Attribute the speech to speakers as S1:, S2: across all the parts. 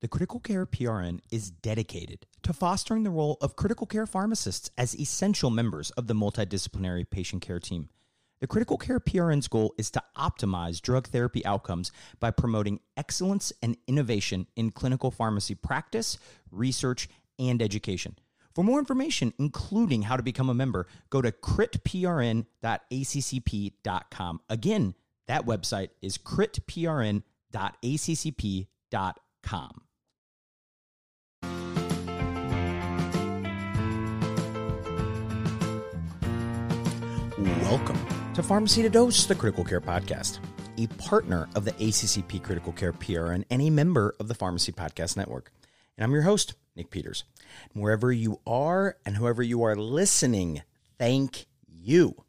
S1: The Critical Care PRN is dedicated to fostering the role of critical care pharmacists as essential members of the multidisciplinary patient care team. The Critical Care PRN's goal is to optimize drug therapy outcomes by promoting excellence and innovation in clinical pharmacy practice, research, and education. For more information, including how to become a member, go to critprn.accp.com. Again, that website is critprn.accp.com. Welcome to Pharmacy to Dose, the Critical Care Podcast, a partner of the ACCP Critical Care PRN and a member of the Pharmacy Podcast Network. And I'm your host, Nick Peters. And wherever you are and whoever you are listening, thank you.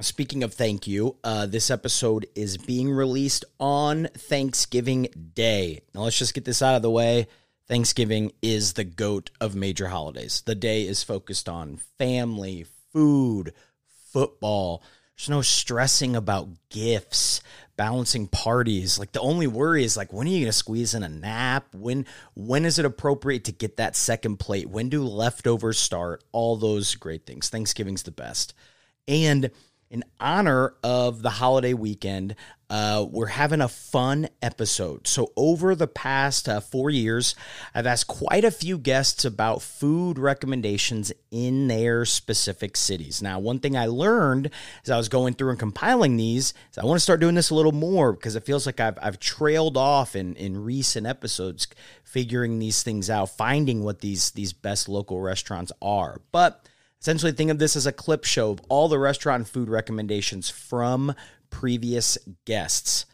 S1: Speaking of thank you, uh, this episode is being released on Thanksgiving Day. Now, let's just get this out of the way. Thanksgiving is the goat of major holidays. The day is focused on family, food, football. There's no stressing about gifts, balancing parties. Like the only worry is like when are you going to squeeze in a nap? When when is it appropriate to get that second plate? When do leftovers start? All those great things. Thanksgiving's the best. And in honor of the holiday weekend, uh, we're having a fun episode. So, over the past uh, four years, I've asked quite a few guests about food recommendations in their specific cities. Now, one thing I learned as I was going through and compiling these is I want to start doing this a little more because it feels like I've, I've trailed off in, in recent episodes, figuring these things out, finding what these, these best local restaurants are. But Essentially, think of this as a clip show of all the restaurant food recommendations from previous guests.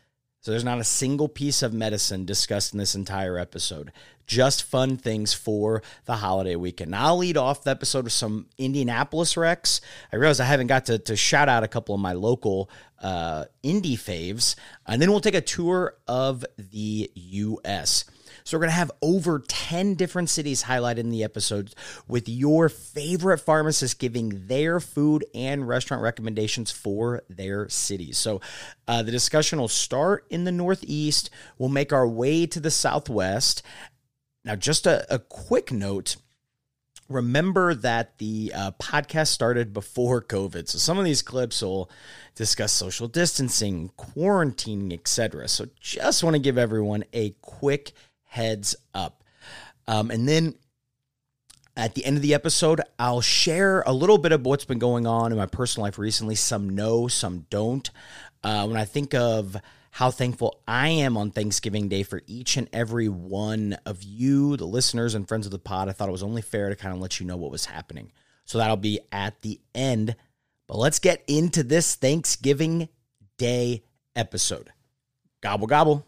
S1: So there's not a single piece of medicine discussed in this entire episode. Just fun things for the holiday weekend. Now, I'll lead off the episode with some Indianapolis recs. I realize I haven't got to, to shout out a couple of my local uh, indie faves. And then we'll take a tour of the U.S. So we're going to have over 10 different cities highlighted in the episode with your favorite pharmacists giving their food and restaurant recommendations for their cities. So uh, the discussion will start in the Northeast. We'll make our way to the Southwest. Now, just a, a quick note remember that the uh, podcast started before COVID. So some of these clips will discuss social distancing, quarantining, etc. So just want to give everyone a quick heads up. Um, and then at the end of the episode, I'll share a little bit of what's been going on in my personal life recently. Some know, some don't. Uh, when I think of how thankful I am on Thanksgiving Day for each and every one of you, the listeners and friends of the pod, I thought it was only fair to kind of let you know what was happening. So that'll be at the end. But let's get into this Thanksgiving Day episode. Gobble, gobble.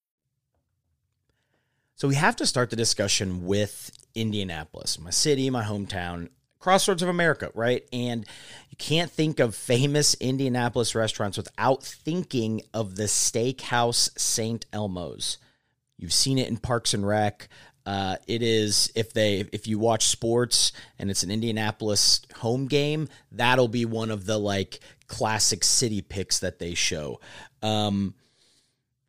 S1: So we have to start the discussion with Indianapolis, my city, my hometown, crossroads of America, right? And you can't think of famous Indianapolis restaurants without thinking of the Steakhouse St. Elmo's. You've seen it in Parks and Rec. Uh, it is if they if you watch sports and it's an Indianapolis home game, that'll be one of the like classic city picks that they show. Um,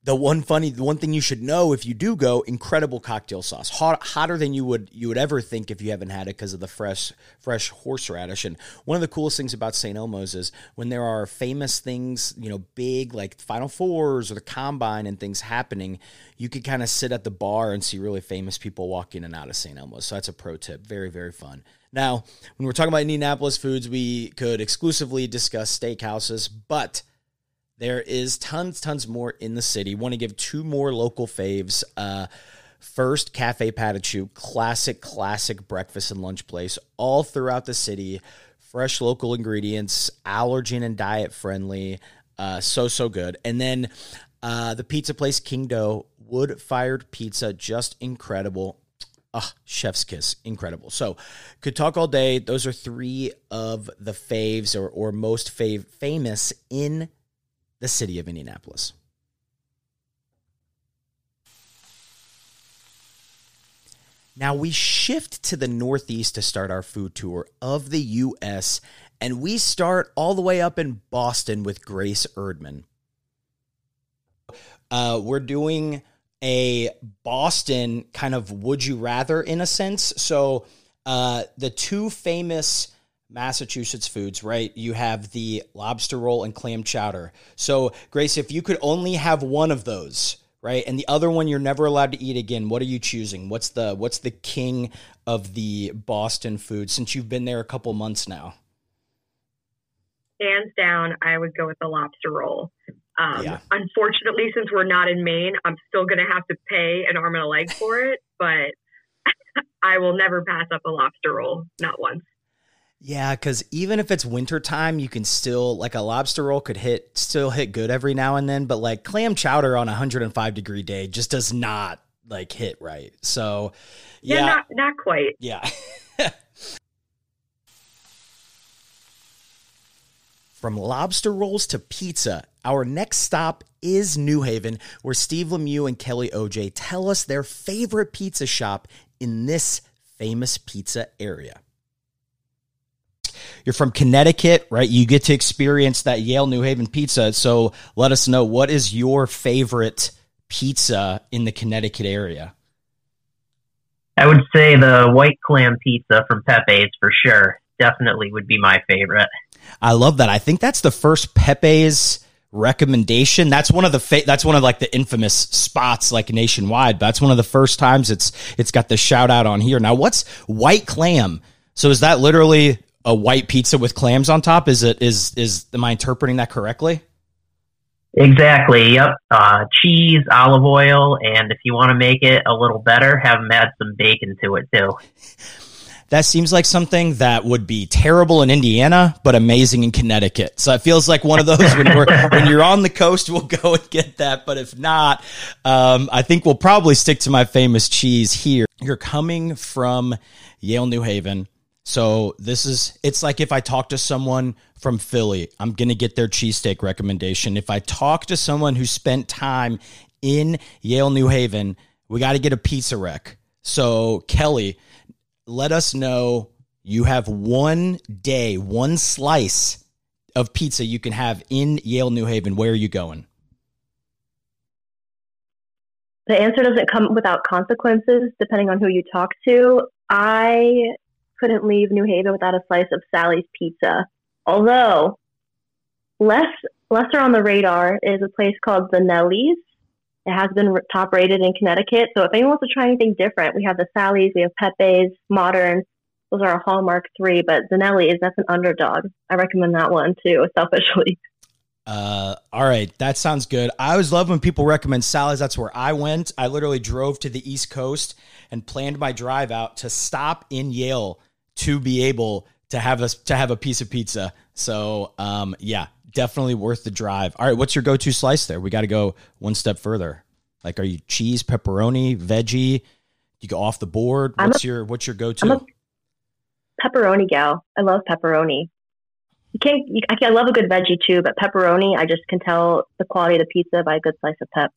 S1: the one funny, the one thing you should know if you do go, incredible cocktail sauce, hot, hotter than you would you would ever think if you haven't had it because of the fresh fresh horseradish. And one of the coolest things about St. Elmo's is when there are famous things, you know, big like Final Fours or the Combine and things happening, you could kind of sit at the bar and see really famous people walk in and out of St. Elmo's. So that's a pro tip. Very very fun. Now, when we're talking about Indianapolis foods, we could exclusively discuss steakhouses, but there is tons, tons more in the city. Want to give two more local faves. Uh, first, Cafe Patachou, classic, classic breakfast and lunch place all throughout the city. Fresh local ingredients, allergen and diet friendly. Uh, so, so good. And then uh, the pizza place, King Dough, wood fired pizza, just incredible. Ah, chef's kiss, incredible. So, could talk all day. Those are three of the faves or, or most fav- famous in the city of Indianapolis. Now we shift to the Northeast to start our food tour of the U.S., and we start all the way up in Boston with Grace Erdman. Uh, we're doing a Boston kind of would you rather in a sense. So uh, the two famous Massachusetts foods, right? You have the lobster roll and clam chowder. So, Grace, if you could only have one of those, right, and the other one you're never allowed to eat again, what are you choosing? What's the what's the king of the Boston food since you've been there a couple months now?
S2: Hands down, I would go with the lobster roll. Um, yeah. Unfortunately, since we're not in Maine, I'm still going to have to pay an arm and a leg for it, but I will never pass up a lobster roll, not once.
S1: Yeah, because even if it's wintertime, you can still like a lobster roll could hit still hit good every now and then, but like clam chowder on a 105 degree day just does not like hit right. So
S2: yeah, yeah not not quite.
S1: Yeah. From lobster rolls to pizza, our next stop is New Haven, where Steve Lemieux and Kelly Oldziej tell us their favorite pizza shop in this famous pizza area you're from Connecticut, right? You get to experience that Yale New Haven pizza. So let us know what is your favorite pizza in the Connecticut area?
S3: I would say the white clam pizza from Pepe's for sure. Definitely would be my favorite.
S1: I love that. I think that's the first Pepe's recommendation. That's one of the fa- that's one of like the infamous spots like nationwide. But that's one of the first times it's it's got the shout out on here. Now, what's white clam? So is that literally a white pizza with clams on top. Is it is is am I interpreting that correctly?
S3: Exactly. Yep. Uh, cheese, olive oil, and if you want to make it a little better, have them add some bacon to it too.
S1: That seems like something that would be terrible in Indiana, but amazing in Connecticut. So it feels like one of those when we're when you're on the coast, we'll go and get that. But if not, um, I think we'll probably stick to my famous cheese here. You're coming from Yale, New Haven so this is it's like if I talk to someone from Philly, I'm going to get their cheesesteak recommendation. If I talk to someone who spent time in Yale New Haven, we got to get a pizza rec. So Kelly, let us know you have one day, one slice of pizza you can have in Yale New Haven. Where are you going?
S4: The answer doesn't come without consequences depending on who you talk to. I couldn't leave New Haven without a slice of Sally's Pizza. Although less lesser on the radar is a place called the Zanelli's. It has been top rated in Connecticut. So if anyone wants to try anything different, we have the Sally's, we have Pepe's, Modern. Those are a Hallmark three, but Zanelli's that's an underdog. I recommend that one too, selfishly.
S1: Uh, all right, that sounds good. I always love when people recommend Sally's. That's where I went. I literally drove to the East Coast and planned my drive out to stop in Yale to be able to have us to have a piece of pizza. So um, yeah, definitely worth the drive. All right, what's your go to slice there? We got to go one step further. Like, are you cheese, pepperoni, veggie? You go off the board. What's a, your what's your go to?
S4: Pepperoni gal. I love pepperoni. You can't. You, I, can, I love a good veggie too, but pepperoni. I just can tell the quality of the pizza by a good slice of pep.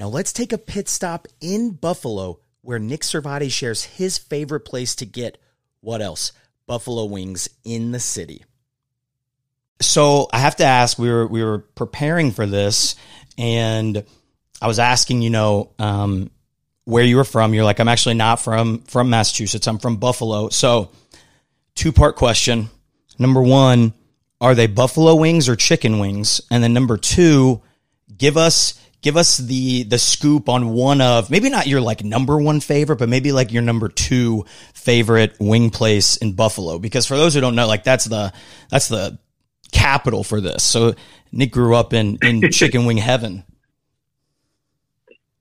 S1: Now let's take a pit stop in Buffalo where Nick Servati shares his favorite place to get what else? Buffalo wings in the city. so I have to ask. We were we were preparing for this, and I was asking, you know, um, where you were from. You're like, I'm actually not from from Massachusetts. I'm from Buffalo. So, two part question. Number one, are they buffalo wings or chicken wings? And then number two, give us give us the the scoop on one of maybe not your like number one favorite, but maybe like your number two favorite wing place in Buffalo. Because for those who don't know, like that's the that's the capital for this. So Nick grew up in in chicken wing heaven.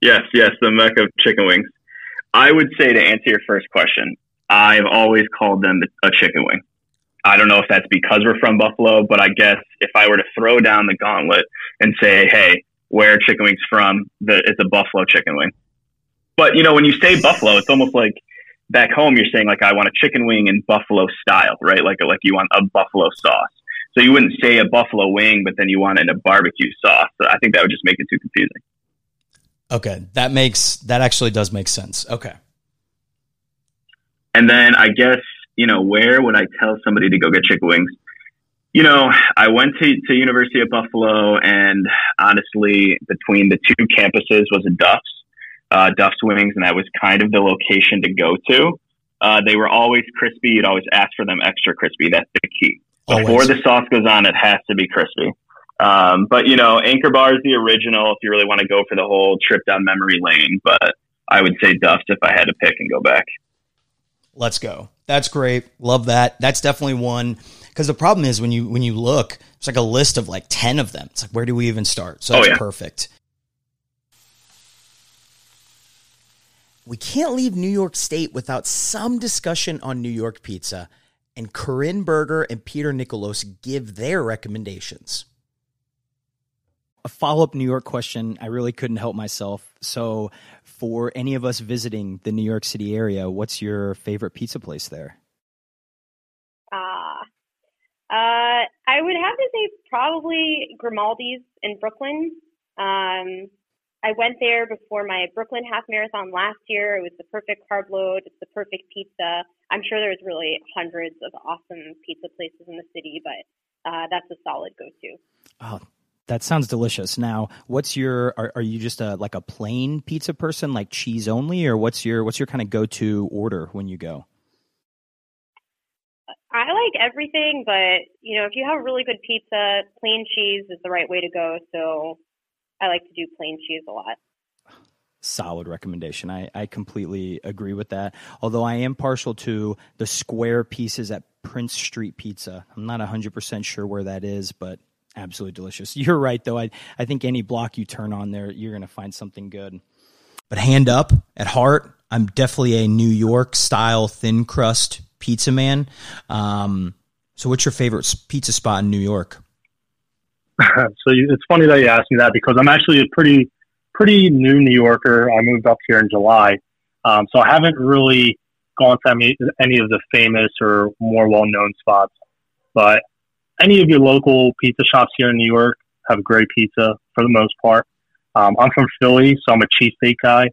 S5: Yes, yes, the mecca of chicken wings. I would say to answer your first question, I've always called them a chicken wing. I don't know if that's because we're from Buffalo, but I guess if I were to throw down the gauntlet and say, hey, where chicken wings from, the, it's a Buffalo chicken wing. But, you know, when you say Buffalo, it's almost like back home, you're saying, like, I want a chicken wing in Buffalo style, right? Like, like you want a Buffalo sauce. So you wouldn't say a Buffalo wing, but then you want it in a barbecue sauce. So I think that would just make it too confusing.
S1: Okay, that makes that actually does make sense. Okay.
S5: And then I guess you know where would I tell somebody to go get chicken wings? You know, I went to to University of Buffalo, and honestly, between the two campuses was a Duff's, uh, Duff's Wings, and that was kind of the location to go to. Uh, they were always crispy. You'd always ask for them extra crispy. That's the key. Always. Before the sauce goes on, it has to be crispy. Um, but you know, Anchor Bar is the original if you really want to go for the whole trip down memory lane. But I would say Duff's if I had to pick and go back.
S1: Let's go. That's great. Love that. That's definitely one. Because the problem is when you when you look, it's like a list of like ten of them. It's like where do we even start? So that's oh, yeah. perfect. We can't leave New York State without some discussion on New York pizza, and Karen Berger and Peter Nikolos give their recommendations a follow up New York question. I really couldn't help myself. So, for any of us visiting the New York City area, what's your favorite pizza place there?
S6: Uh, I would have to say probably Grimaldi's in Brooklyn. Um, I went there before my Brooklyn half marathon last year. It was the perfect carb load. It's the perfect pizza. I'm sure there's really hundreds of awesome pizza places in the city, but uh, that's a solid go-to.
S1: Oh, that sounds delicious. Now, what's your are, are you just a like a plain pizza person, like cheese only, or what's your what's your kind of go to order when you go?
S6: I like everything, but you know, if you have a really good pizza, plain cheese is the right way to go. So I like to do plain cheese a lot.
S1: Solid recommendation. I, I completely agree with that. Although I am partial to the square pieces at Prince Street Pizza. I'm not 100% sure where that is, but absolutely delicious. You're right, though. I, I think any block you turn on there, you're going to find something good. But hand up at heart, I'm definitely a New York style thin crust pizza man. Um, so, what's your favorite pizza spot in New York?
S7: so it's funny that you asked me that because I'm actually a pretty pretty new New Yorker. I moved up here in July, um, so I haven't really gone to any, any of the famous or more well known spots. But any of your local pizza shops here in New York have great pizza for the most part. Um, I'm from Philly, so I'm a cheesesteak guy.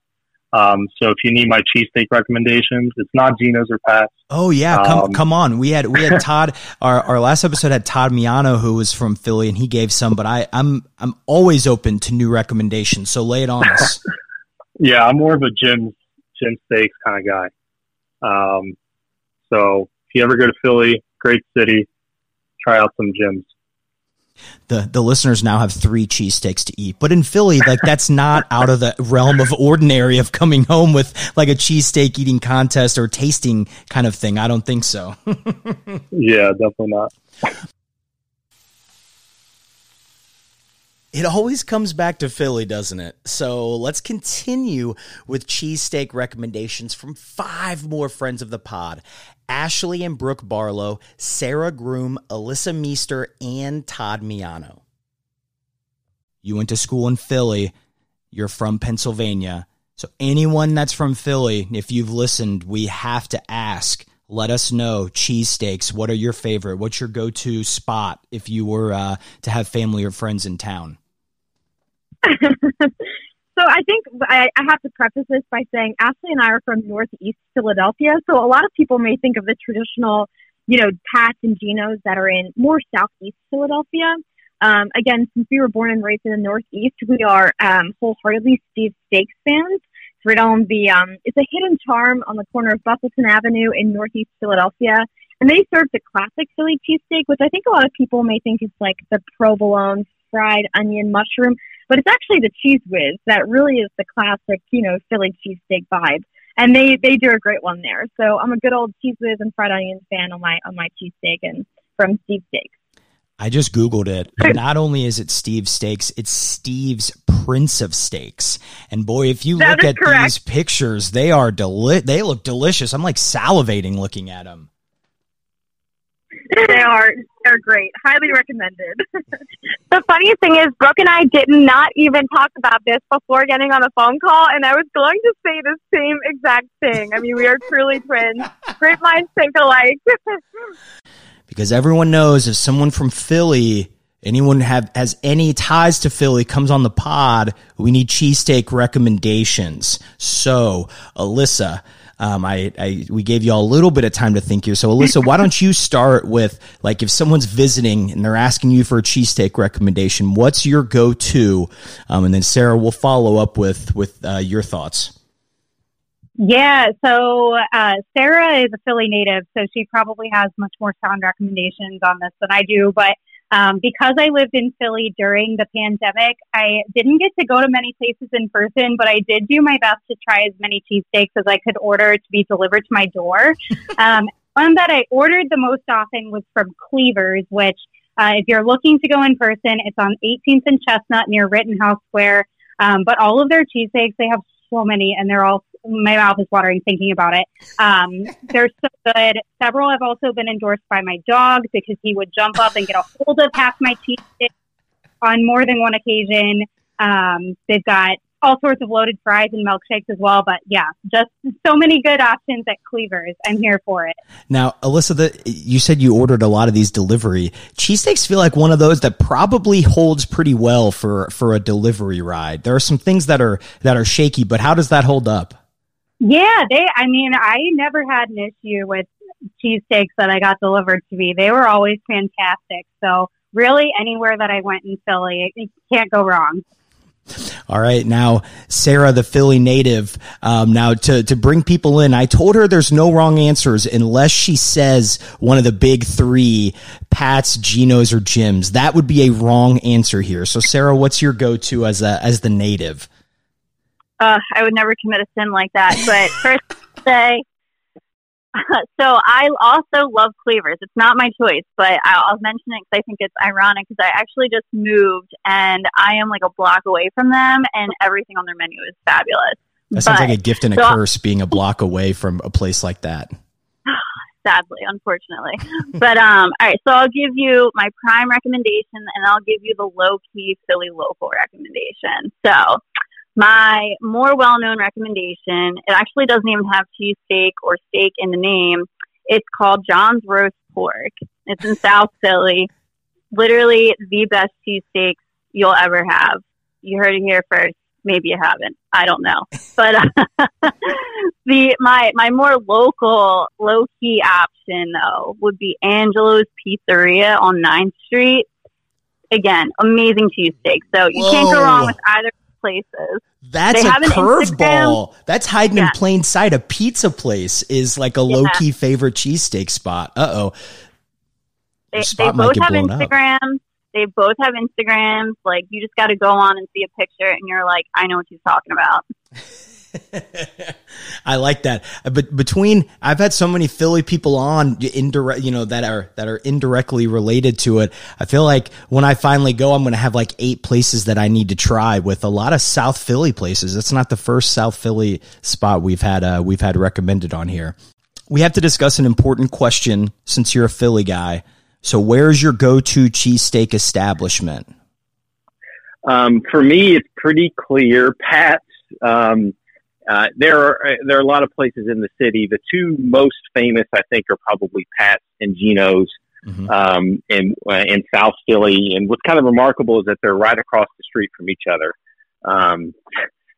S7: Um, so if you need my cheesesteak recommendations, it's not Geno's or Pat's.
S1: Oh yeah, come um, come on. We had we had Todd. our our last episode had Todd Miano, who was from Philly, and he gave some. But I I'm I'm always open to new recommendations. So lay it on us.
S7: yeah, I'm more of a Jim's Jim Steaks kind of guy. Um, so if you ever go to Philly, great city, try out some Jim's.
S1: The the listeners now have three cheesesteaks to eat. But in Philly, like that's not out of the realm of ordinary of coming home with like a cheesesteak eating contest or tasting kind of thing. I don't think so.
S7: yeah, definitely not.
S1: It always comes back to Philly, doesn't it? So let's continue with cheesesteak recommendations from five more friends of the pod Ashley and Brooke Barlow, Sara Groome, Alyssa Meester, and Todd Miano. You went to school in Philly. You're from Pennsylvania. So, anyone that's from Philly, if you've listened, we have to ask. Let us know cheesesteaks. What are your favorite? What's your go to spot if you were uh, to have family or friends in town?
S8: So I think I, I have to preface this by saying Ashley and I are from Northeast Philadelphia. So a lot of people may think of the traditional you know, Pat's and Geno's that are in more southeast Philadelphia. Um, again, since we were born and raised in the Northeast, we are um, wholeheartedly Steve Steaks fans. It's right on the, um, it's a hidden charm on the corner of Bustleton Avenue in Northeast Philadelphia. And they serve the classic Philly cheesesteak, which I think a lot of people may think is like the provolone fried onion mushroom, but it's actually the Cheez Whiz that really is the classic, you know, Philly cheesesteak vibe. And they, they do a great one there. So I'm a good old Cheez Whiz and fried onions fan on my on my cheesesteak and from Steve Steaks.
S1: I just Googled it. Not only is it Steve Steaks, it's Steve's Prince of Steaks. And boy, if you that look at correct. these pictures, they are deli- they look delicious. I'm like salivating looking at them.
S8: They are they're great. Highly recommended.
S9: the funniest thing is Brooke and I did not even talk about this before getting on a phone call and I was going to say the same exact thing. I mean, we are truly twins. Great minds think alike.
S1: because everyone knows if someone from Philly, anyone have has any ties to Philly comes on the pod, we need cheesesteak recommendations. So, Alyssa, um, I, I, we gave you all a little bit of time to think here. So, Alyssa, why don't you start with like if someone's visiting and they're asking you for a cheesesteak recommendation, what's your go-to? Um, and then Sara will follow up with with uh, your thoughts.
S10: Yeah, so uh, Sara is a Philly native, so she probably has much more sound recommendations on this than I do. But um, because I lived in Philly during the pandemic, I didn't get to go to many places in person, but I did do my best to try as many cheesesteaks as I could order to be delivered to my door. um, one that I ordered the most often was from Cleavers, which, uh, if you're looking to go in person, it's on 18th and Chestnut near Rittenhouse Square. Um, but all of their cheesesteaks, they have so many, and they're all my mouth is watering thinking about it. Um, they're so good. Several have also been endorsed by my dog because he would jump up and get a hold of half my cheese on more than one occasion. Um, they've got all sorts of loaded fries and milkshakes as well. But yeah, just so many good options at Cleavers. I'm here for it.
S1: Now, Alyssa, the, you said you ordered a lot of these delivery cheesesteaks. Feel like one of those that probably holds pretty well for for a delivery ride. There are some things that are that are shaky, but how does that hold up?
S10: Yeah, they. I mean, I never had an issue with cheesesteaks that I got delivered to me. They were always fantastic. So really, anywhere that I went in Philly, it can't go wrong.
S1: All right, now Sara, the Philly native. Um, now to to bring people in, I told her there's no wrong answers unless she says one of the big three: Pat's, Geno's, or Jim's. That would be a wrong answer here. So, Sara, what's your go to as a as the native?
S9: Uh, I would never commit a sin like that. But first, say so I also love Cleavers. It's not my choice, but I'll mention it because I think it's ironic because I actually just moved and I am like a block away from them, and everything on their menu is fabulous.
S1: That sounds but, like a gift and a so, curse being a block away from a place like that.
S9: Sadly, unfortunately. but um, all right, so I'll give you my prime recommendation, and I'll give you the low key Philly local recommendation. So my more well known recommendation, it actually doesn't even have cheesesteak or steak in the name. It's called John's Roast Pork. It's in South Philly. Literally the best cheesesteaks you'll ever have. You heard it here first. Maybe you haven't. I don't know. But uh, the my my more local low key option though would be Angelo's Pizzeria on 9th Street. Again, amazing cheesesteaks. So you Whoa. can't go wrong with either places.
S1: That's they a curveball. That's hiding yeah. in plain sight. A pizza place is like a yeah. low key favorite cheesesteak spot. Uh oh.
S9: They, they both have Instagrams. Up. They both have Instagrams. Like you just got to go on and see a picture, and you're like, I know what he's talking about.
S1: I like that. But between I've had so many Philly people on indirect, you know, that are that are indirectly related to it. I feel like when I finally go, I'm going to have like eight places that I need to try with a lot of South Philly places. It's not the first South Philly spot we've had uh, we've had recommended on here. We have to discuss an important question since you're a Philly guy. So, where's your go-to cheesesteak establishment?
S5: Um, for me, it's pretty clear. Pat's. Um, uh, there are there are a lot of places in the city. The two most famous, I think, are probably Pat's and Geno's mm-hmm. um, in uh, in South Philly. And what's kind of remarkable is that they're right across the street from each other. Um,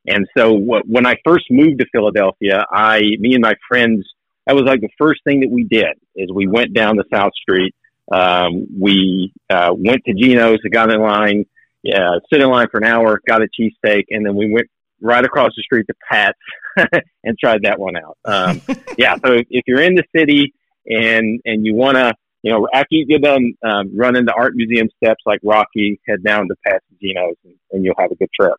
S5: and so, when I first moved to Philadelphia, I, me and my friends,
S11: that was like the first thing that we did is we went down the South Street. Um, we uh, went to Geno's, got in line, yeah, sit in line for an hour, got a cheesesteak, and then we went right across the street to Pat's and tried that one out. Um, yeah, so if, if, you're in the city and and you want to, you know, after you get done um, running the art museum steps like Rocky, head down to Pat's and and, you'll have a good trip.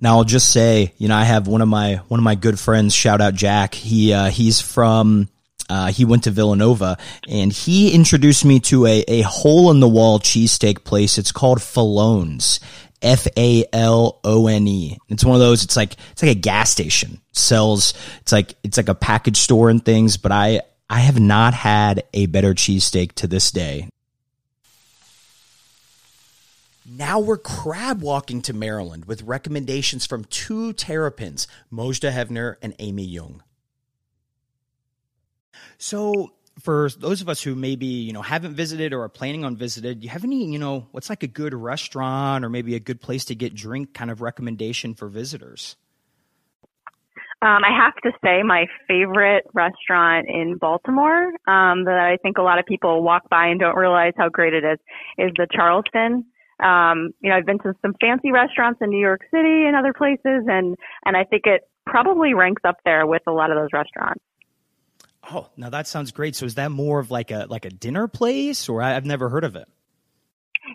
S1: Now I'll just say, you know, I have one of my one of my good friends. Shout out Jack. He uh, he's from. Uh, he went to Villanova and he introduced me to a, a hole in the wall cheesesteak place. It's called Fallone's. F A L O N E. It's one of those. It's like it's like a gas station sells. It's like it's like a package store and things. But I I have not had a better cheesesteak to this day. Now we're crab walking to Maryland with recommendations from two terrapins, Mojdeh Heavner and Amy Yeung. So, for those of us who maybe you know haven't visited or are planning on visited, do you have any you know what's like a good restaurant or maybe a good place to get drink kind of recommendation for visitors?
S12: Um, I have to say, my favorite restaurant in Baltimore um, that I think a lot of people walk by and don't realize how great it is is the Charleston. Um, you know, I've been to some fancy restaurants in New York City and other places, and and I think it probably ranks up there with a lot of those restaurants.
S1: Oh, now that sounds great. So is that more of like a like a dinner place, or I've never heard of it?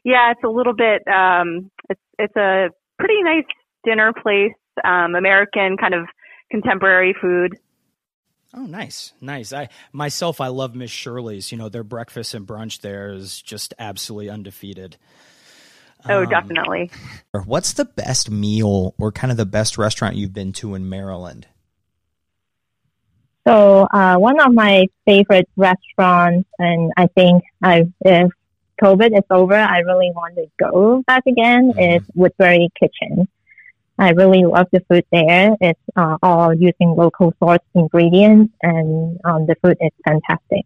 S12: Yeah, it's a little bit. Um, it's it's a pretty nice dinner place. Um, American kind of contemporary food.
S1: Oh, nice, nice. I myself, I love Miss Shirley's. You know, their breakfast and brunch there is just absolutely undefeated.
S12: Oh, um, definitely.
S1: What's the best meal or kind of the best restaurant you've been to in Maryland?
S4: So, uh, one of my favorite restaurants, and I think I, if COVID is over, I really want to go back again, mm-hmm. is Woodbury Kitchen. I really love the food there. It's uh, all using local source ingredients, and um, the food is fantastic.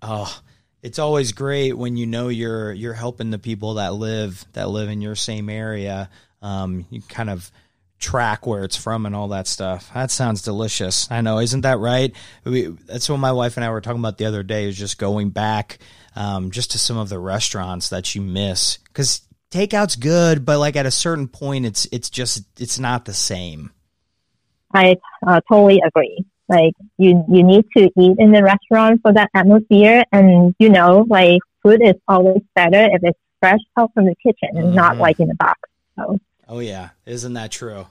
S1: Oh, it's always great when you know you're you're helping the people that live that live in your same area. Um, you kind of track where it's from and all that stuff. That sounds delicious. I know, isn't that right? We, that's what my wife and I were talking about the other day. Is just going back um, just to some of the restaurants that you miss because takeout's good, but like at a certain point, it's it's just it's not the same.
S4: I uh, totally agree. Like you, you need to eat in the restaurant for that atmosphere, and you know, like food is always better if it's fresh out from the kitchen and mm-hmm. not like in a box. So.
S1: Oh yeah, isn't that true?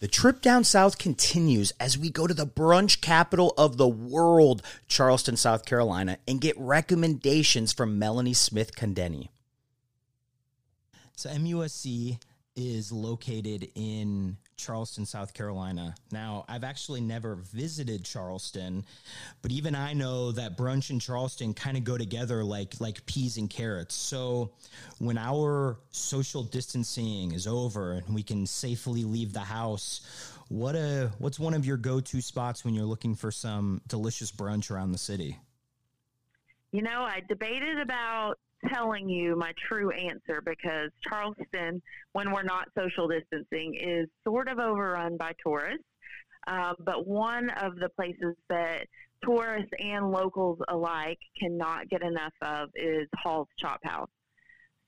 S1: The trip down south continues as we go to the brunch capital of the world, Charleston, South Carolina, and get recommendations from Melanie Smith Condeni. So MUSC is located in Charleston, South Carolina. Now, I've actually never visited Charleston, but even I know that brunch and Charleston kind of go together like like peas and carrots. So, when our social distancing is over and we can safely leave the house, what a what's one of your go-to spots when you're looking for some delicious brunch around the city?
S13: You know, I debated about telling you my true answer because Charleston, when we're not social distancing, is sort of overrun by tourists. Um, but one of the places that tourists and locals alike cannot get enough of is Hall's Chop House.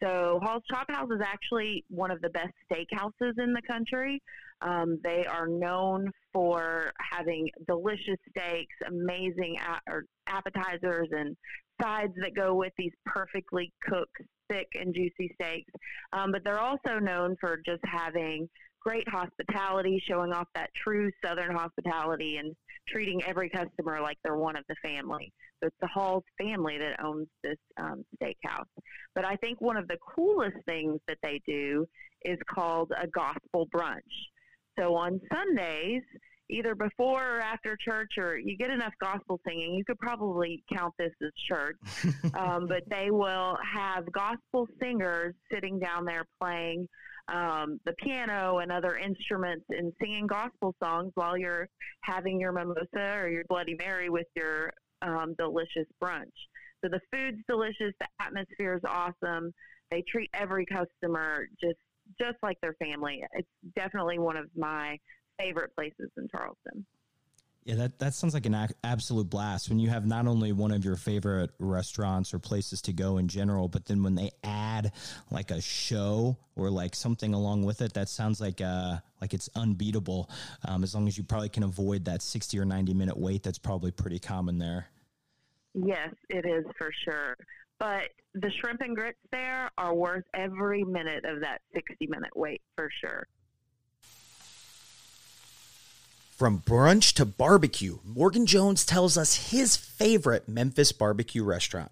S13: So Hall's Chop House is actually one of the best steakhouses in the country. Um, they are known for having delicious steaks, amazing a- appetizers, and sides that go with these perfectly cooked, thick and juicy steaks. Um, but they're also known for just having great hospitality, showing off that true Southern hospitality and treating every customer like they're one of the family. So it's the Hall's family that owns this um, steakhouse. But I think one of the coolest things that they do is called a gospel brunch. So on Sundays, either before or after church, or you get enough gospel singing, you could probably count this as church. um, but they will have gospel singers sitting down there playing um, the piano and other instruments and singing gospel songs while you're having your mimosa or your Bloody Mary with your um, delicious brunch. So the food's delicious, the atmosphere is awesome. They treat every customer just just like their family. It's definitely one of my favorite places in Charleston.
S1: Yeah, that, that sounds like an absolute blast when you have not only one of your favorite restaurants or places to go in general, but then when they add like a show or like something along with it, that sounds like uh, like it's unbeatable. Um, as long as you probably can avoid that sixty or ninety minute wait, that's probably pretty common there.
S13: Yes, it is for sure. But the shrimp and grits there are worth every minute of that sixty minute wait for sure.
S1: From brunch to barbecue, Morgan Jones tells us his favorite Memphis barbecue restaurant.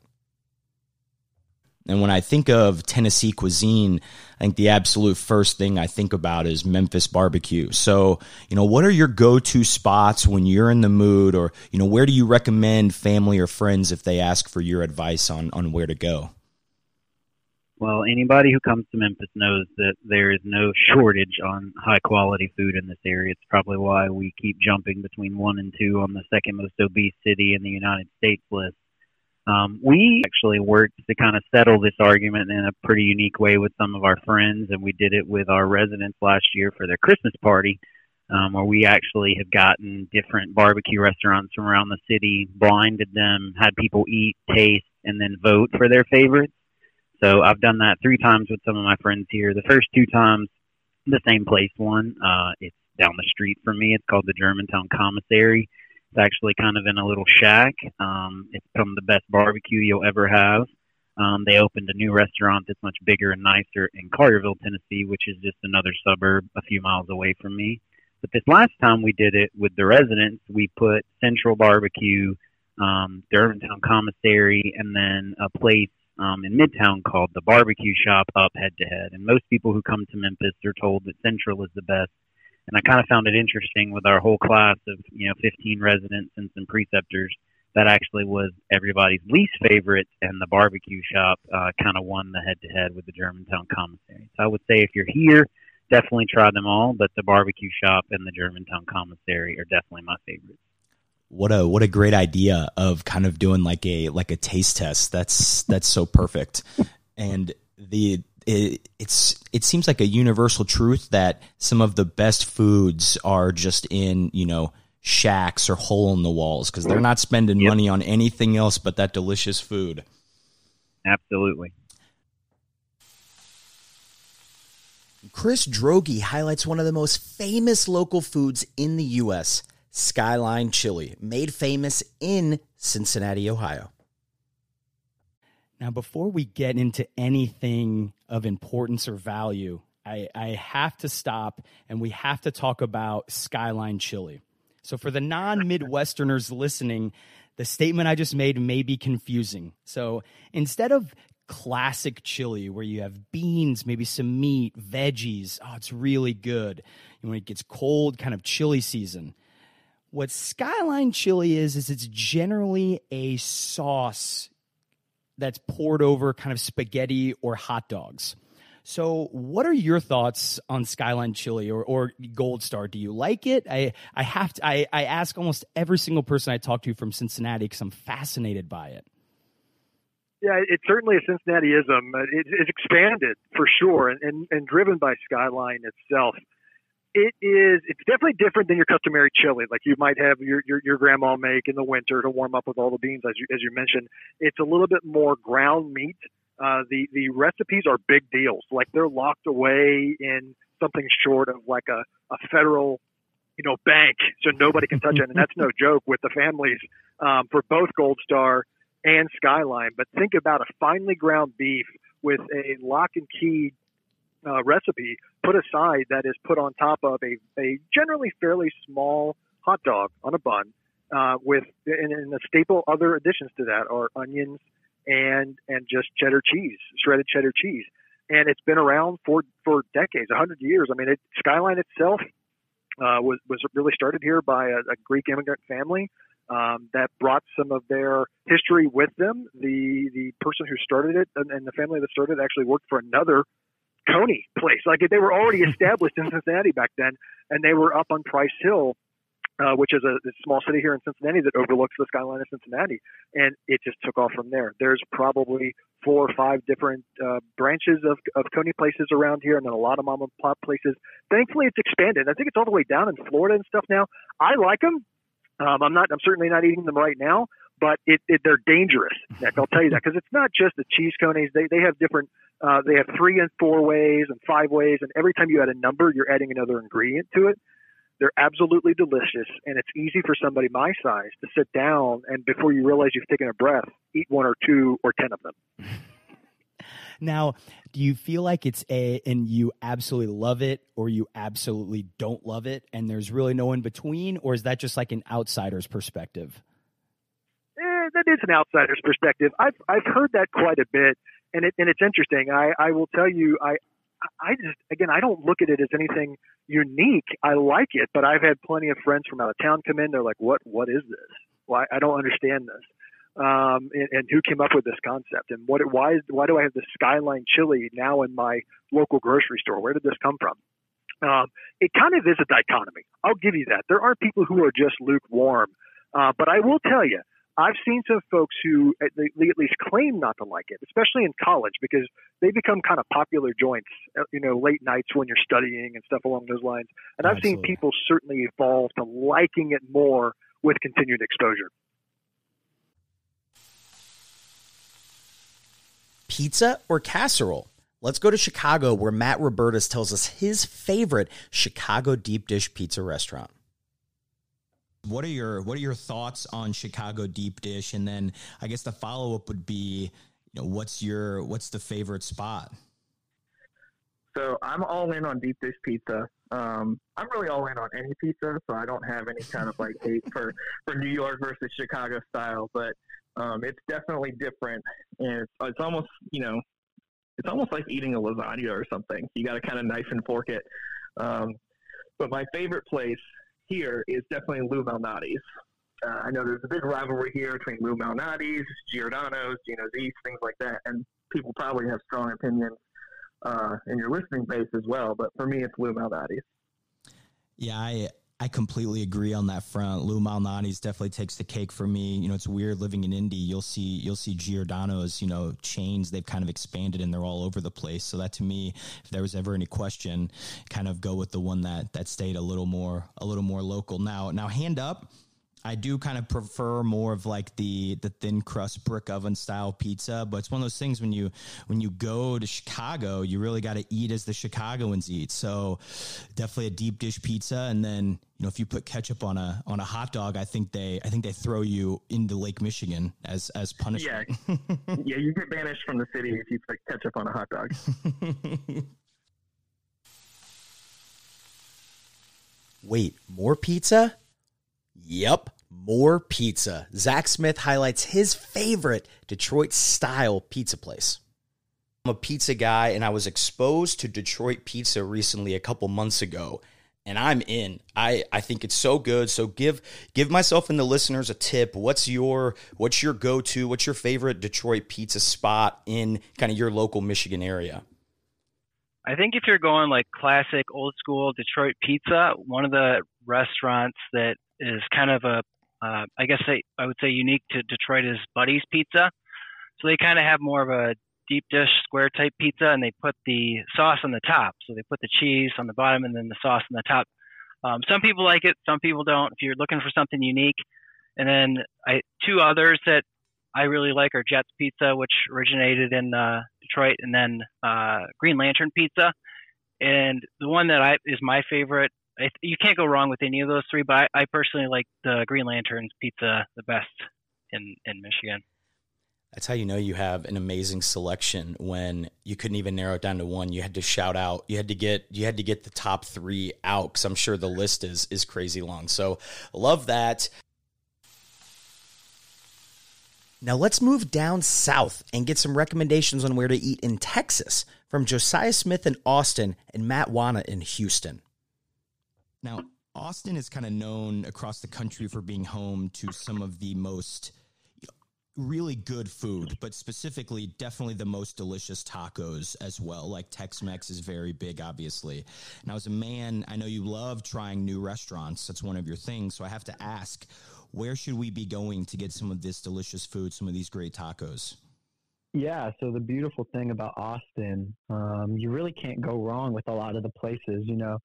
S1: And when I think of Tennessee cuisine, I think the absolute first thing I think about is Memphis barbecue. So, you know, what are your go to spots when you're in the mood, or, you know, where do you recommend family or friends if they ask for your advice on, on where to go?
S14: Well, anybody who comes to Memphis knows that there is no shortage on high quality food in this area. It's probably why we keep jumping between one and two on the second most obese city in the United States list. Um, we actually worked to kind of settle this argument in a pretty unique way with some of our friends, and we did it with our residents last year for their Christmas party, um, where we actually have gotten different barbecue restaurants from around the city, blinded them, had people eat, taste, and then vote for their favorites. So I've done that three times with some of my friends here. The first two times, the same place won. Uh, it's down the street from me. It's called the Germantown Commissary. It's actually kind of in a little shack. Um, it's some of the best barbecue you'll ever have. Um, they opened a new restaurant that's much bigger and nicer in Carterville, Tennessee, which is just another suburb a few miles away from me. But this last time we did it with the residents, we put Central Barbecue, um, Germantown Commissary, and then a place um, in Midtown called the Barbecue Shop up head to head. And most people who come to Memphis are told that Central is the best. And I kind of found it interesting with our whole class of you know 15 residents and some preceptors that actually was everybody's least favorite, and the barbecue shop uh, kind of won the head to head with the Germantown Commissary. So I would say if you're here, definitely try them all, but the barbecue shop and the Germantown Commissary are definitely my favorites
S1: what a what a great idea of kind of doing like a like a taste test. That's that's so perfect. And the it, it's it seems like a universal truth that some of the best foods are just in you know shacks or hole in the walls because they're not spending yep. money on anything else but that delicious food.
S14: Absolutely.
S1: Chris Droege highlights one of the most famous local foods in the U.S. Skyline Chili, made famous in Cincinnati, Ohio. Now, before we get into anything of importance or value, I, I, have to stop and we have to talk about Skyline Chili. So, for the non Midwesterners listening, the statement I just made may be confusing. So, instead of classic chili where you have beans, maybe some meat, veggies, oh, it's really good. And when it gets cold, kind of chili season, what Skyline chili is, is it's generally a sauce that's poured over kind of spaghetti or hot dogs. So, what are your thoughts on Skyline Chili or, or Gold Star? Do you like it? I, I have to. I, I ask almost every single person I talk to from Cincinnati because I'm fascinated by it.
S15: Yeah, it's certainly a Cincinnatiism. It, it's expanded for sure, and, and, and driven by Skyline itself it is it's definitely different than your customary chili. Like you might have your, your your grandma make in the winter to warm up with all the beans as you as you mentioned. It's a little bit more ground meat. Uh, the the recipes are big deals. Like they're locked away in something short of like a, a federal you know bank so nobody can touch it. And that's no joke with the families um, for both gold star and skyline. But think about a finely ground beef with a lock and key uh, recipe put aside that is put on top of a, a generally fairly small hot dog on a bun uh, with and, and the staple other additions to that are onions and and just cheddar cheese shredded cheddar cheese and it's been around for for decades a hundred years i mean it, skyline itself uh, was was really started here by a, a greek immigrant family um, that brought some of their history with them. The the person who started it and, and the family that started it actually worked for another Coney place. Like they were already established in Cincinnati back then, and they were up on Price Hill uh, which is a, a, small city here in Cincinnati that overlooks the skyline of Cincinnati, and it just took off from there. There's probably four or five different uh, branches of, of Coney places around here, and then a lot of mom and pop places. Thankfully, it's expanded. I think it's all the way down in Florida and stuff now. I like them. Um, I'm not. I'm certainly not eating them right now, but it, it, they're dangerous. Nick, I'll tell you that because it's not just the cheese conies. They they have different. Uh, they have three and four ways and five ways, and every time you add a number, you're adding another ingredient to it. They're absolutely delicious, and it's easy for somebody my size to sit down and before you realize you've taken a breath, eat one or two or ten of them.
S1: Now, do you feel like it's a and you absolutely love it or you absolutely don't love it and there's really no in between or is that just like an outsider's perspective?
S15: Eh, that is an outsider's perspective. I've I've heard that quite a bit and it and it's interesting. I I will tell you I I just again I don't look at it as anything unique. I like it, but I've had plenty of friends from out of town come in. They're like, "What? What is this? Why? I don't understand this." Um, and, and who came up with this concept? And what? Why? Why do I have this Skyline chili now in my local grocery store? Where did this come from? Um, it kind of is a dichotomy. I'll give you that. There are people who are just lukewarm, uh, but I will tell you, I've seen some folks who at, they at least claim not to like it, especially in college, because they become kind of popular joints, uh, you know, late nights when you're studying and stuff along those lines. And I've Absolutely. seen people certainly evolve to liking it more with continued exposure.
S1: Pizza or casserole? Let's go to Chicago, where Matt Rubertus tells us his favorite Chicago deep dish pizza restaurant. What are your What are your thoughts on Chicago deep dish? And then I guess the follow up would be, you know, what's your what's the favorite spot?
S16: So I'm all in on deep dish pizza. Um, I'm really all in on any pizza, so I don't have any kind of like hate for for New York versus Chicago style. But um, it's definitely different, and it's, it's almost you know, it's almost like eating a lasagna or something. You got to kind of knife and fork it. Um, but my favorite place here is definitely Lou Malnati's. Uh, I know there's a big rivalry here between Lou Malnati's, Giordano's, Gino's East, things like that, and people probably have strong opinions uh, in your listening base as well. But for me, it's Lou Malnati's.
S1: Yeah, I I completely agree on that front. Lou Malnati's definitely takes the cake for me. You know, it's weird living in Indy. You'll see you'll see Giordano's, you know, chains. They've kind of expanded and they're all over the place. So that to me, if there was ever any question, kind of go with the one that that stayed a little more a little more local. Now now hand up. I do kind of prefer more of like the the thin crust brick oven style pizza, but it's one of those things when you when you go to Chicago, you really got to eat as the Chicagoans eat. So definitely a deep dish pizza, and then you know if you put ketchup on a on a hot dog, I think they I think they throw you into Lake Michigan as as punishment.
S16: Yeah, yeah, you get banished from the city if you put ketchup on a hot dog.
S1: Wait, more pizza? Yep, more pizza. Zach Smith highlights his favorite Detroit style pizza place. I'm a pizza guy and I was exposed to Detroit pizza recently a couple months ago and I'm in. I, I think it's so good. So give give myself and the listeners a tip. What's your what's your go-to? What's your favorite Detroit pizza spot in kind of your local Michigan area?
S17: I think if you're going like classic old school Detroit pizza, one of the restaurants that is kind of a, uh, I guess I, would say unique to Detroit is Buddy's Pizza. So they kind of have more of a deep dish square type pizza, and they put the sauce on the top. So they put the cheese on the bottom and then the sauce on the top. Um, some people like it, some people don't. If you're looking for something unique, and then I, two others that I really like are Jets Pizza, which originated in uh, Detroit, and then uh, Green Lantern Pizza. And the one that I is my favorite You can't go wrong with any of those three. But I, I personally like the Green Lanterns pizza the best in in Michigan.
S1: That's how you know you have an amazing selection when you couldn't even narrow it down to one. You had to shout out. You had to get you had to get the top three out because I'm sure the list is is crazy long. So love that. Now let's move down south and get some recommendations on where to eat in Texas from Josiah Smith in Austin and Matt Wanat in Houston. Now, Austin is kind of known across the country for being home to some of the most really good food, but specifically, definitely the most delicious tacos as well. Like Tex Mex is very big, obviously. Now, as a man, I know you love trying new restaurants. That's one of your things. So I have to ask, where should we be going to get some of this delicious food, some of these great tacos?
S18: Yeah, so the beautiful thing about Austin, um, you really can't go wrong with a lot of the places. You know,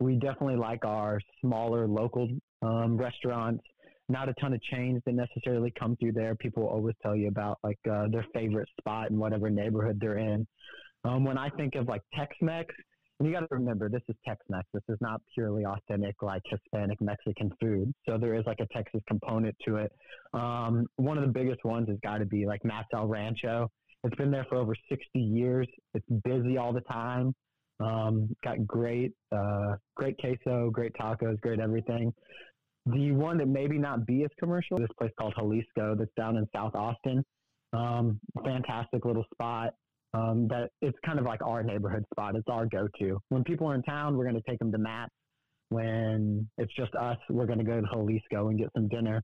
S18: we definitely like our smaller local um, restaurants not a ton of chains that necessarily come through there. People always tell you about like uh, their favorite spot in whatever neighborhood they're in. Um, when I think of like Tex-Mex, and you got to remember this is Tex-Mex. This is not purely authentic like Hispanic Mexican food. So there is like a Texas component to it. Um, one of the biggest ones has got to be like Matt's El Rancho. It's been there for over 60 years. It's busy all the time. Um, got great, uh, great queso, great tacos, great everything. The one that maybe not be as commercial, this place called Jalisco that's down in South Austin. Um, fantastic little spot. Um, that it's kind of like our neighborhood spot. It's our go-to. When people are in town, we're going to take them to Matt. When it's just us, we're going to go to Jalisco and get some dinner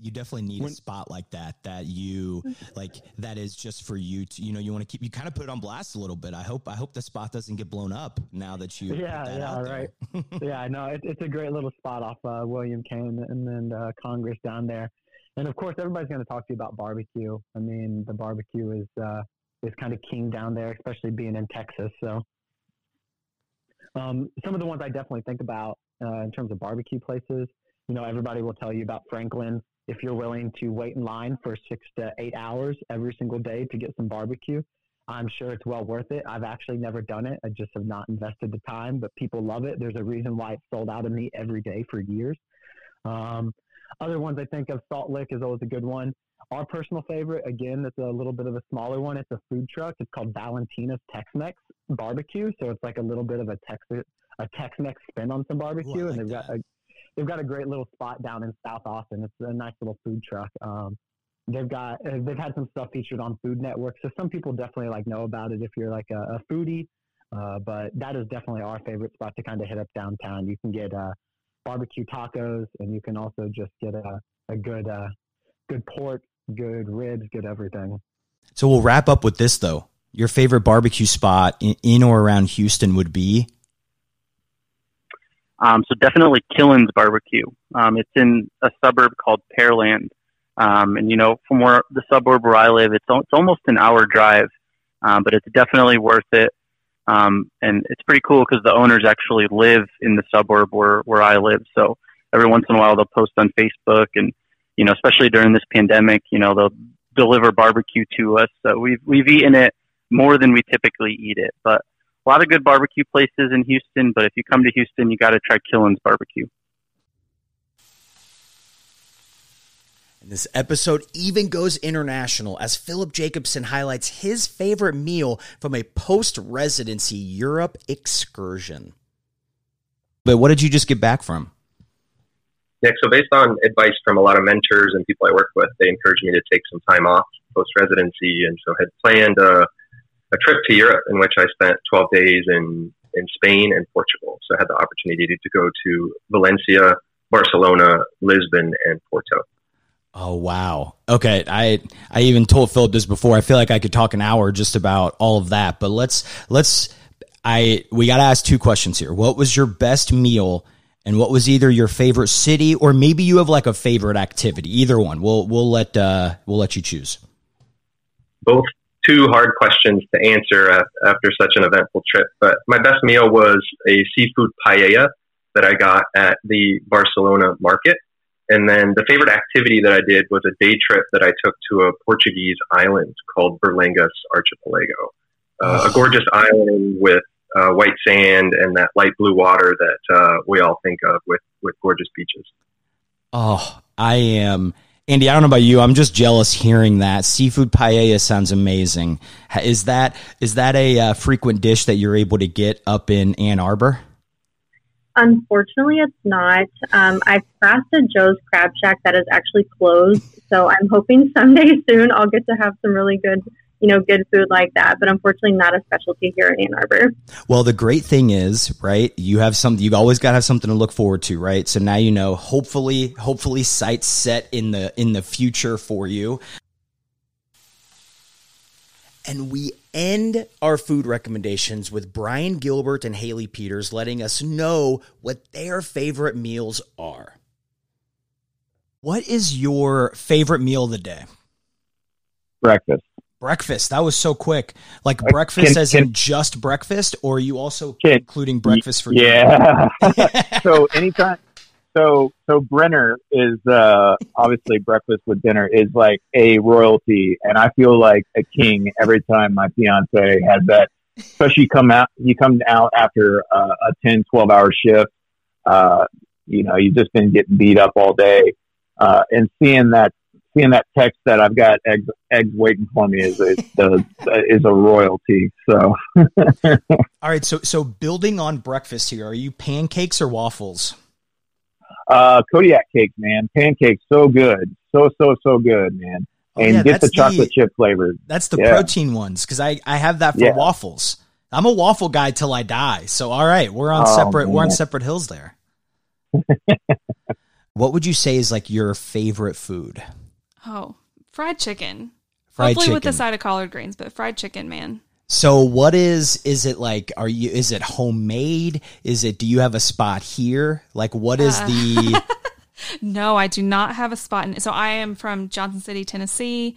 S1: you definitely need when, a spot like that that you like that is just for you to you know you want to keep you kind of put it on blast a little bit. I hope i hope the spot doesn't get blown up now that you
S18: yeah yeah right. yeah no it, it's a great little spot off uh, william cannon and then uh, congress down there. And of course everybody's going to talk to you about barbecue. I mean the barbecue is uh is kind of king down there especially being in texas so. Um, some of the ones i definitely think about uh, in terms of barbecue places you know, everybody will tell you about Franklin. If you're willing to wait in line for six to eight hours every single day to get some barbecue, I'm sure it's well worth it. I've actually never done it. I just have not invested the time, but people love it. There's a reason why it's sold out of me every day for years. Um, other ones I think of, Salt Lick is always a good one. Our personal favorite, again, it's a little bit of a smaller one. It's a food truck. It's called Valentina's Tex-Mex Barbecue. So it's like a little bit of a Tex a Tex-Mex spin on some barbecue, Ooh, like and they've that. got a they've got a great little spot down in South Austin. It's a nice little food truck. Um, they've got uh, they've had some stuff featured on Food Network, so some people definitely like know about it if you're like a, a foodie. Uh, but that is definitely our favorite spot to kind of hit up downtown. You can get uh, barbecue tacos, and you can also just get a, a good uh, good pork, good ribs, good everything.
S1: So we'll wrap up with this though. Your favorite barbecue spot in, in or around Houston would be
S19: um, so definitely Killen's Barbecue. Um, it's in a suburb called Pearland. Um, and you know, from where the suburb where I live, it's, it's almost an hour drive, um, but it's definitely worth it. Um, and it's pretty cool because the owners actually live in the suburb where, where I live. So every once in a while they'll post on Facebook and, you know, especially during this pandemic, you know, they'll deliver barbecue to us. So we've, we've eaten it more than we typically eat it, but a lot of good barbecue places in Houston, but if you come to Houston, you got to try Killen's Barbecue.
S1: And this episode even goes international as Philip Jacobson highlights his favorite meal from a post residency Europe excursion. But what did you just get back from?
S20: Yeah, so based on advice from a lot of mentors and people I work with, they encouraged me to take some time off post residency, and so had planned a a trip to Europe in which I spent 12 days in, in Spain and Portugal. So I had the opportunity to go to Valencia, Barcelona, Lisbon, and Porto.
S1: Oh wow. Okay, I I even told Philip this before. I feel like I could talk an hour just about all of that, but let's let's I we got to ask two questions here. What was your best meal and what was either your favorite city or maybe you have like a favorite activity? Either one. We'll we'll let uh we'll let you choose.
S20: Both two hard questions to answer after such an eventful trip. But my best meal was a seafood paella that I got at the Barcelona market. And then the favorite activity that I did was a day trip that I took to a Portuguese island called Berlengas Archipelago. Uh, a gorgeous island with uh, white sand and that light blue water that uh, we all think of with, with gorgeous beaches.
S1: Oh, I am Andy, I don't know about you. I'm just jealous hearing that. Seafood paella sounds amazing. Is that is that a uh, frequent dish that you're able to get up in Ann Arbor?
S8: Unfortunately, it's not. Um, I've passed a Joe's Crab Shack that is actually closed, so I'm hoping someday soon I'll get to have some really good
S4: you know, good food like that. But unfortunately, not a specialty here in Ann Arbor.
S1: Well, the great thing is, right? You have something. You've always got to have something to look forward to, right? So now you know. Hopefully, hopefully, sights set in the in the future for you. And we end our food recommendations with Brian Gilbert and Haley Peters letting us know what their favorite meals are. What is your favorite meal of the day?
S21: Breakfast.
S1: Breakfast. That was so quick. Like breakfast
S21: can-
S1: as
S21: can-
S1: in just breakfast, or are you also
S21: Can-
S1: including breakfast for
S21: yeah. so anytime, so so brinner is uh, obviously breakfast with dinner is like a royalty, and I feel like a king every time my fiance has that. Especially come out, you come out after uh, a 10, 12 hour shift. Uh, you know, you've just been getting beat up all day, uh, and seeing that seeing that text that I've got eggs eggs waiting for me is is, the, is a royalty. So.
S1: All right, so so building on breakfast here, are you pancakes or waffles?
S21: Uh, Kodiak cake, man. Pancakes, so good. So, so, so good, man.
S1: Oh,
S21: And
S1: yeah,
S21: get the
S1: that's the-
S21: chocolate chip flavored.
S1: That's the
S21: Yeah.
S1: protein ones because I I have that for
S21: Yeah.
S1: waffles. I'm a waffle guy till I die. So all right, we're on
S21: Oh,
S1: separate we're on separate hills there. what would you say is like your favorite food?
S22: Oh, fried chicken.
S1: Fried
S22: Hopefully with
S1: chicken.
S22: the side of collard greens, but fried chicken, man.
S1: So what is is it like are you is it homemade? Is it do you have a spot here? Like what is
S22: Uh,
S1: the
S22: No, I do not have a spot in So I am from Johnson City, Tennessee.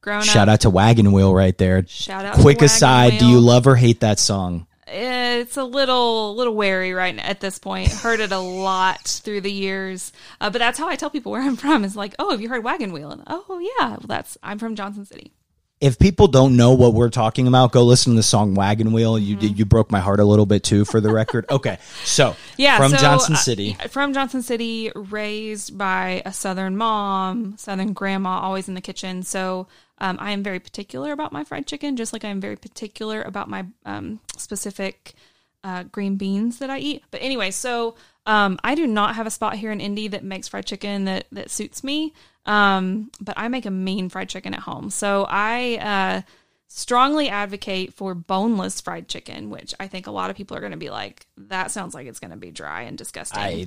S22: Grown
S1: shout
S22: up.
S1: out to Wagon Wheel right there.
S22: Shout out to
S1: Quick aside, do you love or hate that song?
S22: It's a little little wary right now at this point. Heard it a lot through the years, uh, but that's how I tell people where I'm from. Is like, oh, have you heard Wagon Wheel? And oh yeah, well, that's I'm from Johnson City.
S1: if people don't know what we're talking about, go listen to the song Wagon Wheel. You
S22: Mm-hmm.
S1: did you broke my heart a little bit too for the record. Okay. So
S22: Yeah,
S1: from
S22: so,
S1: Johnson
S22: uh,
S1: City.
S22: from Johnson City, raised by a Southern mom, Southern grandma, always in the kitchen. So um, I am very particular about my fried chicken, just like I am very particular about my um, specific uh, green beans that I eat. But anyway, so um, I do not have a spot here in Indy that makes fried chicken that that suits me. Um, but I make a mean fried chicken at home. So I uh, strongly advocate for boneless fried chicken, which I think a lot of people are going to be like, that sounds like it's going to be dry and disgusting.
S1: I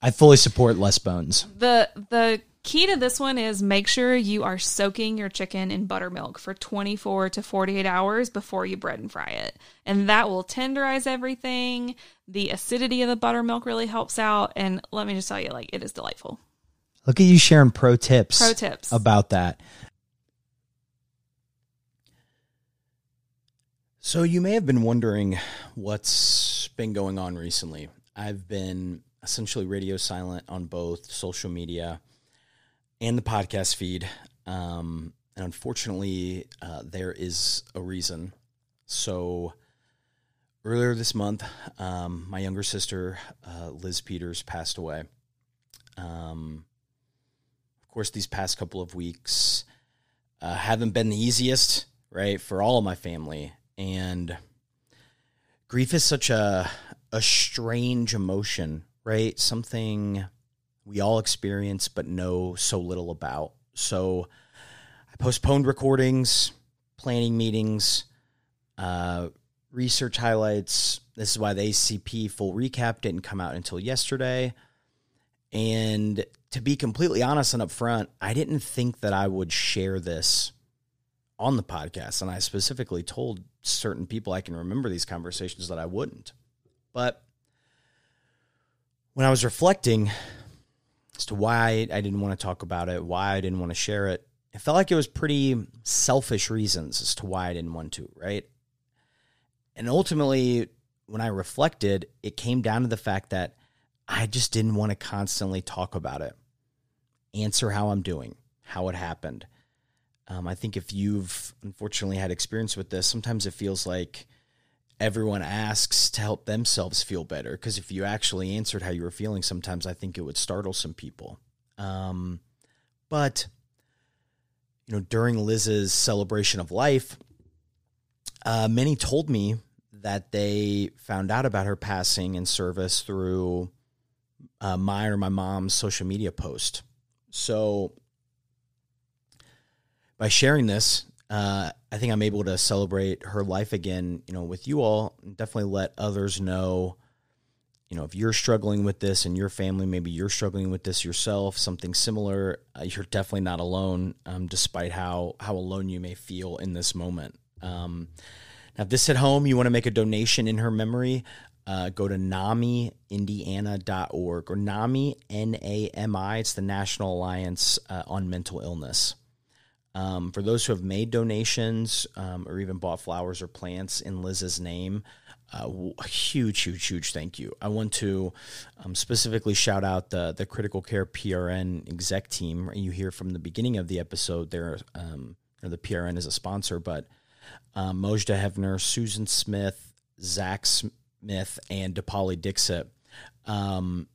S1: I fully support less bones.
S22: the the key to this one is make sure you are soaking your chicken in buttermilk for 24 to 48 hours before you bread and fry it. And that will tenderize everything. The acidity of the buttermilk really helps out and let me just tell you like it is delightful.
S1: Look at you sharing pro tips.
S22: Pro tips.
S1: about that. So you may have been wondering what's been going on recently. I've been essentially radio silent on both social media and the podcast feed. Um, and unfortunately, uh, there is a reason. So earlier this month, um, my younger sister, uh, Liz Peters, passed away. Um, of course, these past couple of weeks uh, haven't been the easiest, right, for all of my family. And grief is such a a strange emotion, right? Something we all experience but know so little about. So I postponed recordings, planning meetings, uh, research highlights. This is why the ACP full recap didn't come out until yesterday. And to be completely honest and upfront, I didn't think that I would share this on the podcast. And I specifically told certain people I can remember these conversations that I wouldn't. But when I was reflecting as to why I didn't want to talk about it, why I didn't want to share it, it felt like it was pretty selfish reasons as to why I didn't want to, right? And ultimately, when I reflected, it came down to the fact that I just didn't want to constantly talk about it, answer how I'm doing, how it happened. Um, I think if you've unfortunately had experience with this, sometimes it feels like everyone asks to help themselves feel better. Because if you actually answered how you were feeling, sometimes I think it would startle some people. Um, but, you know, during Liz's celebration of life, uh, many told me that they found out about her passing in service through uh, my or my mom's social media post. So, by sharing this, uh, I think I'm able to celebrate her life again, you know, with you all. Definitely let others know, you know, if you're struggling with this and your family, maybe you're struggling with this yourself, something similar. Uh, you're definitely not alone, um, despite how how alone you may feel in this moment. Um, now, if this hit home, you want to make a donation in her memory. Uh, go to namiindiana.org or NAMI, N A M I. It's the National Alliance uh, on Mental Illness. Um, for those who have made donations um, or even bought flowers or plants in Liz's name, uh, a huge, huge, huge thank you. I want to um, specifically shout out the the critical care PRN exec team. You hear from the beginning of the episode there, um, the PRN is a sponsor, but um, Mojdeh Heavner, Susan Smith, Zach Smith, and Deepali Dixit. Um,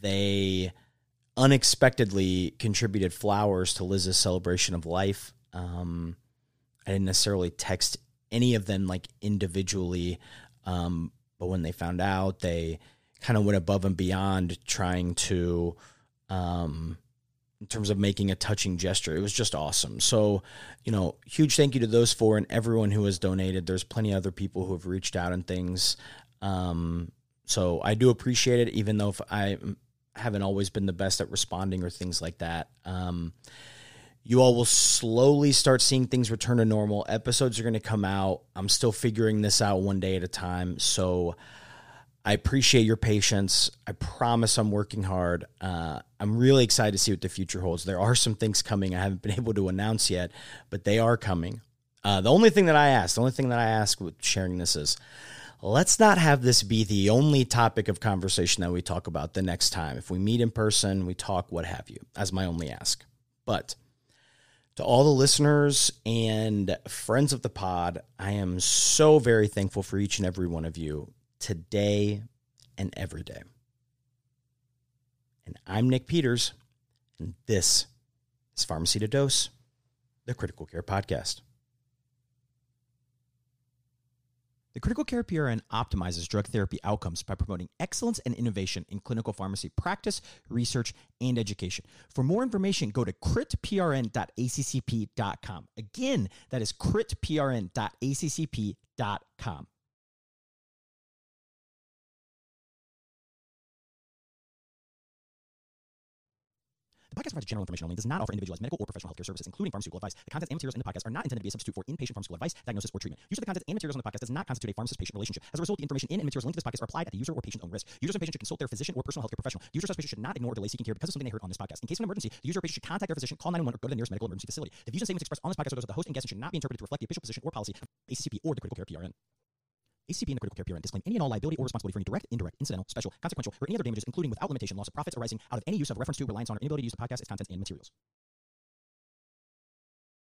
S1: they unexpectedly contributed flowers to Liz's celebration of life. Um, I didn't necessarily text any of them like individually, um, but when they found out, they kind of went above and beyond trying to, um, in terms of making a touching gesture. It was just awesome. So, you know, huge thank you to those four and everyone who has donated. There's plenty of other people who have reached out and things. Um, so I do appreciate it, even though if I haven't always been the best at responding or things like that. Um, you all will slowly start seeing things return to normal. Episodes are going to come out. I'm still figuring this out one day at a time. So I appreciate your patience. I promise I'm working hard. Uh, I'm really excited to see what the future holds. There are some things coming I haven't been able to announce yet, but they are coming. Uh, the only thing that I ask, the only thing that I ask with sharing this is let's not have this be the only topic of conversation that we talk about the next time. If we meet in person, we talk, what have you, as my only ask. But to all the listeners and friends of the pod, I am so very thankful for each and every one of you today and every day. And I'm Nick Peters, and this is Pharmacy to Dose, the Critical Care Podcast. The Critical Care PRN optimizes drug therapy outcomes by promoting excellence and innovation in clinical pharmacy practice, research, and education. For more information, go to critprn.accp.com. Again, that is critprn.accp.com. The podcast provides general information only and does not offer individualized medical or professional healthcare services, including pharmaceutical advice. The contents and materials in the podcast are not intended to be a substitute for inpatient pharmaceutical advice, diagnosis, or treatment. Use of the contents and materials on the podcast does not constitute a pharmacist-patient relationship. As a result, the information in and materials linked to this podcast are applied at the user or patient's own risk. Users and patients should consult their physician or personal healthcare professional. Users and patients should not ignore or delay seeking care because of something they heard on this podcast. In case of an emergency, the user or patient should contact their physician, call 911, or go to the nearest medical emergency facility. The views and statements expressed on this podcast are those of the host and guests and should not be interpreted to reflect the official position or policy of ACCP or the Critical Care PRN. ACCP and the Critical Care PRN disclaim any and all liability or responsibility for any direct, indirect, incidental, special, consequential, or any other damages, including without limitation, loss of profits arising out of any use of reference to reliance on or inability to use the podcast, its contents, and materials.